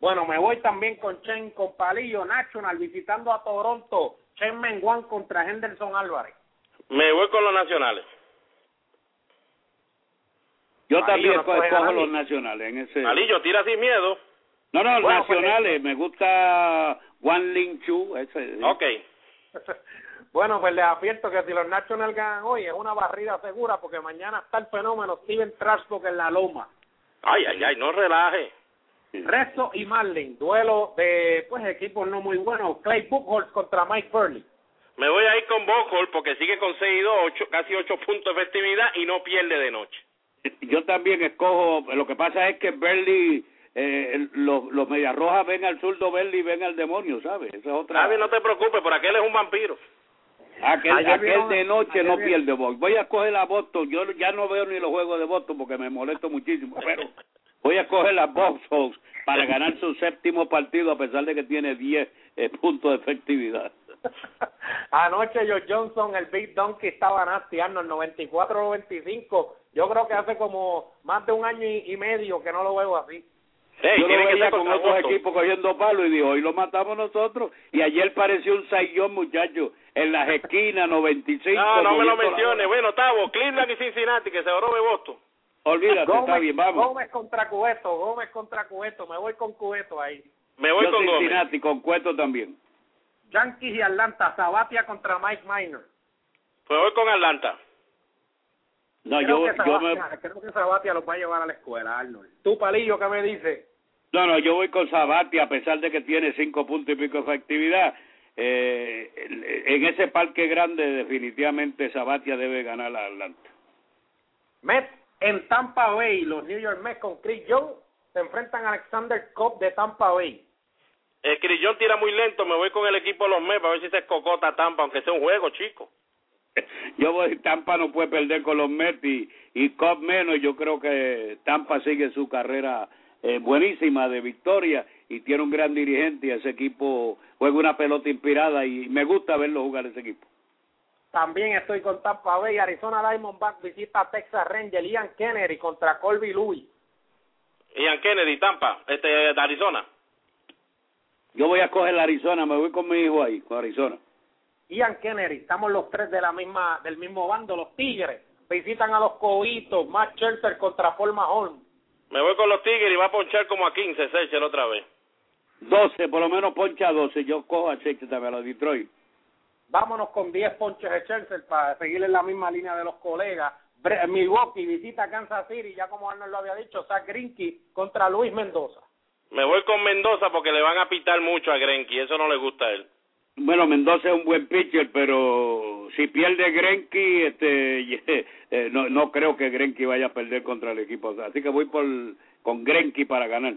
S4: Bueno, me voy también con Chen, con Palillo National, visitando a Toronto. Chen Menguan contra Henderson Álvarez.
S3: Me voy con los nacionales.
S9: Yo también
S4: no nadie.
S9: los nacionales en ese.
S3: Alillo, tira sin miedo.
S9: No, no,
S4: Bueno, pues,
S9: nacionales. Me gusta Juan Lin Chu. Ese,
S3: Ok. (laughs)
S4: bueno, pues les advierto que si los Nationals ganan hoy es una barrida segura porque mañana está el fenómeno Steven Strasburg en la loma.
S3: Ay, ay, ay, no relaje.
S4: Resto y Marlin, duelo de pues equipos no muy buenos. Clay Buchholz contra Mike Burley.
S3: Me voy a ir con Bochol porque sigue con 6 y 2, ocho- casi 8 puntos de efectividad y no pierde de noche.
S9: Yo también escojo. Lo que pasa es que Berly, eh, los, los Medias Rojas ven al zurdo Berly y ven al demonio, ¿sabes? Esa es otra.
S3: Javi, no te preocupes, por aquel es un vampiro.
S9: Aquel,
S4: Ayer
S9: aquel de noche no pierde Voy Voy a escoger a Boston. Yo ya no veo ni los juegos de Boston porque me molesto muchísimo. Pero voy a escoger a Boston para ganar su séptimo partido a pesar de que tiene 10 eh, puntos de efectividad.
S4: Anoche Joe Johnson, el Big Donkey, estaba nasty, Arnold, 94-95. Yo creo que hace como más de un año y, y medio que no lo veo así.
S3: Ey,
S9: Yo lo
S3: tiene que
S9: veía con otros equipos cogiendo palos y dijo, hoy lo matamos nosotros. Y ayer pareció un saillón, muchacho, en las esquinas, 95.
S3: No, no me lo menciones. Bueno, Tavo, Cleveland y Cincinnati, que se robe Boston.
S9: Olvídate, está
S4: Gómez,
S9: bien, vamos.
S4: Gómez contra Cubeto, Gómez contra Cubeto. Me voy con Cubeto ahí.
S3: Me voy
S9: Yo
S3: con Gómez.
S9: Cincinnati, con Cueto también.
S4: Yankees y Atlanta, Sabatia contra Mike Minor.
S3: Me voy con Atlanta.
S9: No,
S4: creo,
S9: yo,
S4: que
S9: yo me,
S4: Sabatia, creo que Sabatia los va a llevar a la escuela, Arnold. Tú, Palillo, ¿qué me dices?
S9: no, no, yo voy con Sabati a pesar de que tiene cinco puntos y pico de efectividad. Eh, en ese parque grande definitivamente Sabatia debe ganar a Atlanta.
S4: Mets en Tampa Bay, los New York Mets con Chris Young se enfrentan a Alexander Cobb de Tampa Bay.
S3: El Crillón tira muy lento, me voy con el equipo de los Mets para ver si se cocota Tampa, aunque sea un juego, chico. (laughs)
S9: Yo voy, Tampa no puede perder con los Mets y, y Cobb menos. Yo creo que Tampa sigue su carrera eh, buenísima de victoria y tiene un gran dirigente y ese equipo juega una pelota inspirada y me gusta verlo jugar ese equipo.
S4: También estoy con Tampa Bay. Arizona Diamondback visita a Texas Ranger. Ian Kennedy contra Colby Louis.
S3: Ian Kennedy, Tampa, este de Arizona.
S9: Yo voy a coger la Arizona, me voy con mi hijo ahí, con Arizona.
S4: Ian Kennedy, estamos los tres de la misma, del mismo bando, los Tigres. Visitan a los Coitos, Matt Scherzer contra Paul Mahon.
S3: Me voy con los Tigres y va a ponchar como a 15, Seychelles otra vez.
S9: 12, por lo menos poncha 12. Yo cojo a Seychelles también, a los Detroit.
S4: Vámonos con 10 ponches de Scherzer para seguir en la misma línea de los colegas. Milwaukee visita Kansas City, ya como Arnold lo había dicho, Zach Greinke contra Luis Mendoza.
S3: Me voy con Mendoza porque le van a pitar mucho a Grenky, eso no le gusta a él.
S9: Bueno, Mendoza es un buen pitcher, pero si pierde Grenky, este, (laughs) eh, no, no creo que Grenky vaya a perder contra el equipo. Así que voy por con Grenky para ganar.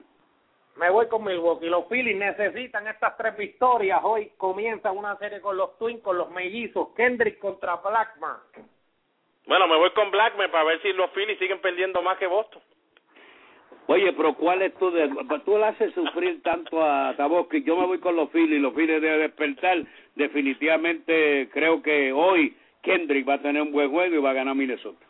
S4: Me voy con Milwaukee. Los Phillies necesitan estas tres victorias. Hoy comienza una serie con los Twins, con los mellizos. Kendrick contra Blackman.
S3: Bueno, me voy con Blackman para ver si los Phillies siguen perdiendo más que Boston.
S9: Oye, pero ¿cuál es tu de... Tú le haces sufrir tanto a Taboski. Yo me voy con los Phillies. Los Phillies deben despertar. Definitivamente creo que hoy Kendrick va a tener un buen juego y va a ganar Minnesota.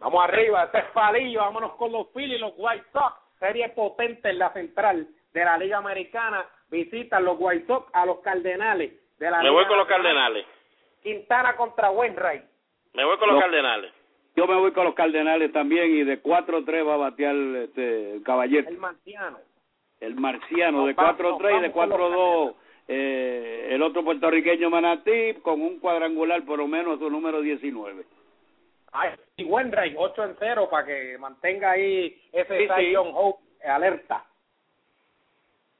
S4: Vamos arriba, este es palillo. Vámonos con los Phillies, los White Sox. Serie potente en la central de la Liga Americana. Visitan los White Sox a los Cardenales de la
S3: Me
S4: Liga
S3: voy con los. Cardenales.
S4: Quintana contra Wainwright.
S3: Me voy con los. Cardenales.
S9: Yo me voy con los Cardenales también y de 4-3 va a batear este, el caballero.
S4: El Marciano.
S9: el marciano de
S4: Nos vamos-
S9: 4-3 y de
S4: nos vamos con los
S9: 4-2 eh, el otro puertorriqueño Manatí con un cuadrangular por lo menos su número 19.
S4: Ay, y Wainwright, 8 en 0 para que mantenga ahí ese
S3: Sí, sí.
S4: Hope alerta.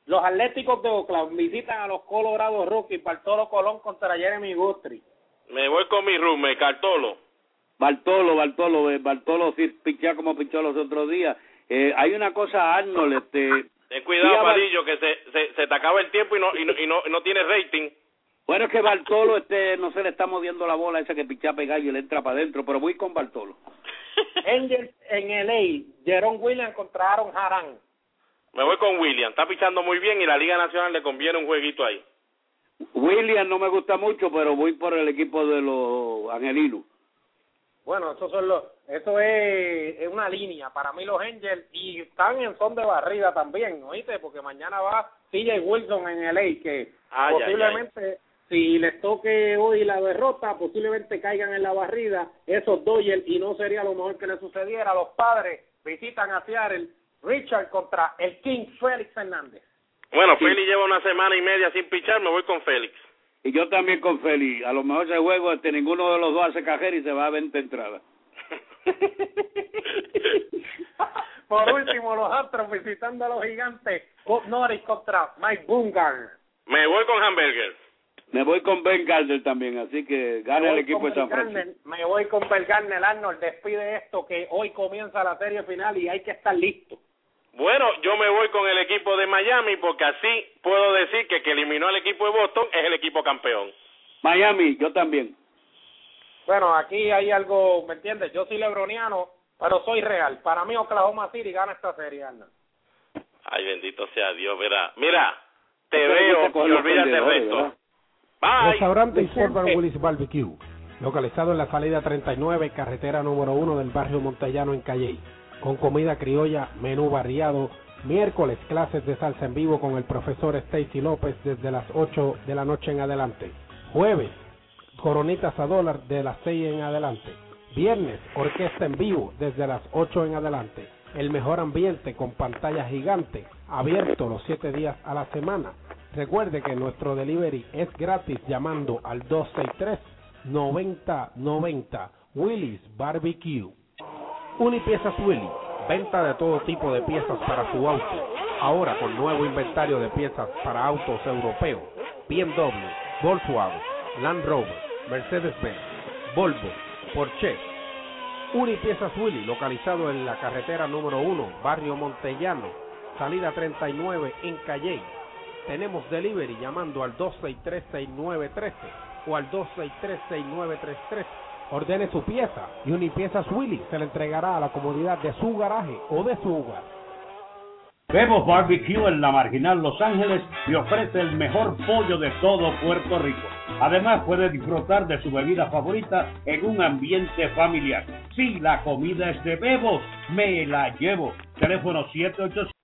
S4: Los Atléticos de Oakland visitan a los Colorado Rockies, Bartolo Colón contra Jeremy Guthrie.
S3: Me voy con mi roommate, Cartolo.
S9: Bartolo, Bartolo, eh, Bartolo sí pichea como pichó los otros días. Eh, hay una cosa, Arnold, este,
S3: Ten cuidado, Padillo, que se, se, se te acaba el tiempo y no, y no, y no, no tiene rating.
S9: bueno es que Bartolo este, no se le está moviendo la bola esa que pichea pegar y le entra para adentro, pero voy con Bartolo.
S4: Angels (laughs) en LA, Jerome Williams contra Aaron Harán.
S3: Me voy con William. Está pichando muy bien y la Liga Nacional le conviene un jueguito ahí.
S9: William no me gusta mucho, pero voy por el equipo de los angelinos.
S4: Bueno, eso son los, eso es, es una línea para mí los Angels y están en son de barrida también, ¿oíste? Porque mañana va CJ Wilson en LA que
S3: Ay, ay,
S4: posiblemente si les toque hoy la derrota, posiblemente caigan en la barrida esos Dodgers y no sería lo mejor que le sucediera. Los padres visitan a Seattle, Richard contra el King Félix Fernández.
S3: Bueno,
S9: Sí.
S3: Félix lleva una semana y media sin pichar, me voy con Félix.
S9: Y yo también con Félix. A lo mejor ese juego, este, ninguno de los dos hace cajera y se va a 20 entradas. (laughs)
S4: Por último, los Astros visitando a los gigantes, Bob Norris contra Mike Bumgarner.
S3: me voy con Hamburger.
S9: Me voy con Ben Gardner también, así que gana el equipo de San Francisco.
S4: Me voy con Belgarner, Arnold. Despide esto que hoy comienza la serie final y hay que estar listo.
S3: Bueno, yo me voy con el equipo de Miami porque así puedo decir que el que eliminó al equipo de Boston es el equipo campeón.
S9: Miami, yo también.
S4: Bueno, aquí hay algo, ¿me entiendes? Yo soy lebroniano, pero soy real. Para mí Oklahoma City gana esta serie, Arnold.
S3: Ay, bendito sea Dios, mira, mira, te
S9: Este
S3: veo y olvídate del resto.
S9: ¿verdad?
S3: Bye.
S5: Restaurante. Sportbar Willis Barbecue, localizado en la salida 39, carretera número 1 del barrio Montellano en Calley, con comida criolla, menú variado, miércoles clases de salsa en vivo con el profesor Stacy López desde las 8 de la noche en adelante, jueves, coronitas a dólar de las 6 en adelante, viernes, orquesta en vivo desde las 8 en adelante, el mejor ambiente con pantalla gigante, abierto los 7 días a la semana. Recuerde que nuestro delivery es gratis llamando al 263-9090 Willis Barbecue. Unipiezas Willy, venta de todo tipo de piezas para su auto. Ahora con nuevo inventario de piezas para autos europeos, BMW, Volkswagen, Land Rover, Mercedes-Benz, Volvo, Porsche. Unipiezas Willy, localizado en la carretera número 1, barrio Montellano, salida 39 en Calley. Tenemos delivery llamando al 263-6913 o al 263-6933. Ordene su pieza y Unipiezas Willy se le entregará a la comodidad de su garaje o de su hogar.
S6: Bebos Barbecue en la Marginal Los Ángeles le ofrece el mejor pollo de todo Puerto Rico. Además puede disfrutar de su bebida favorita en un ambiente familiar. Si la comida es de Bebos, me la llevo. Teléfono 787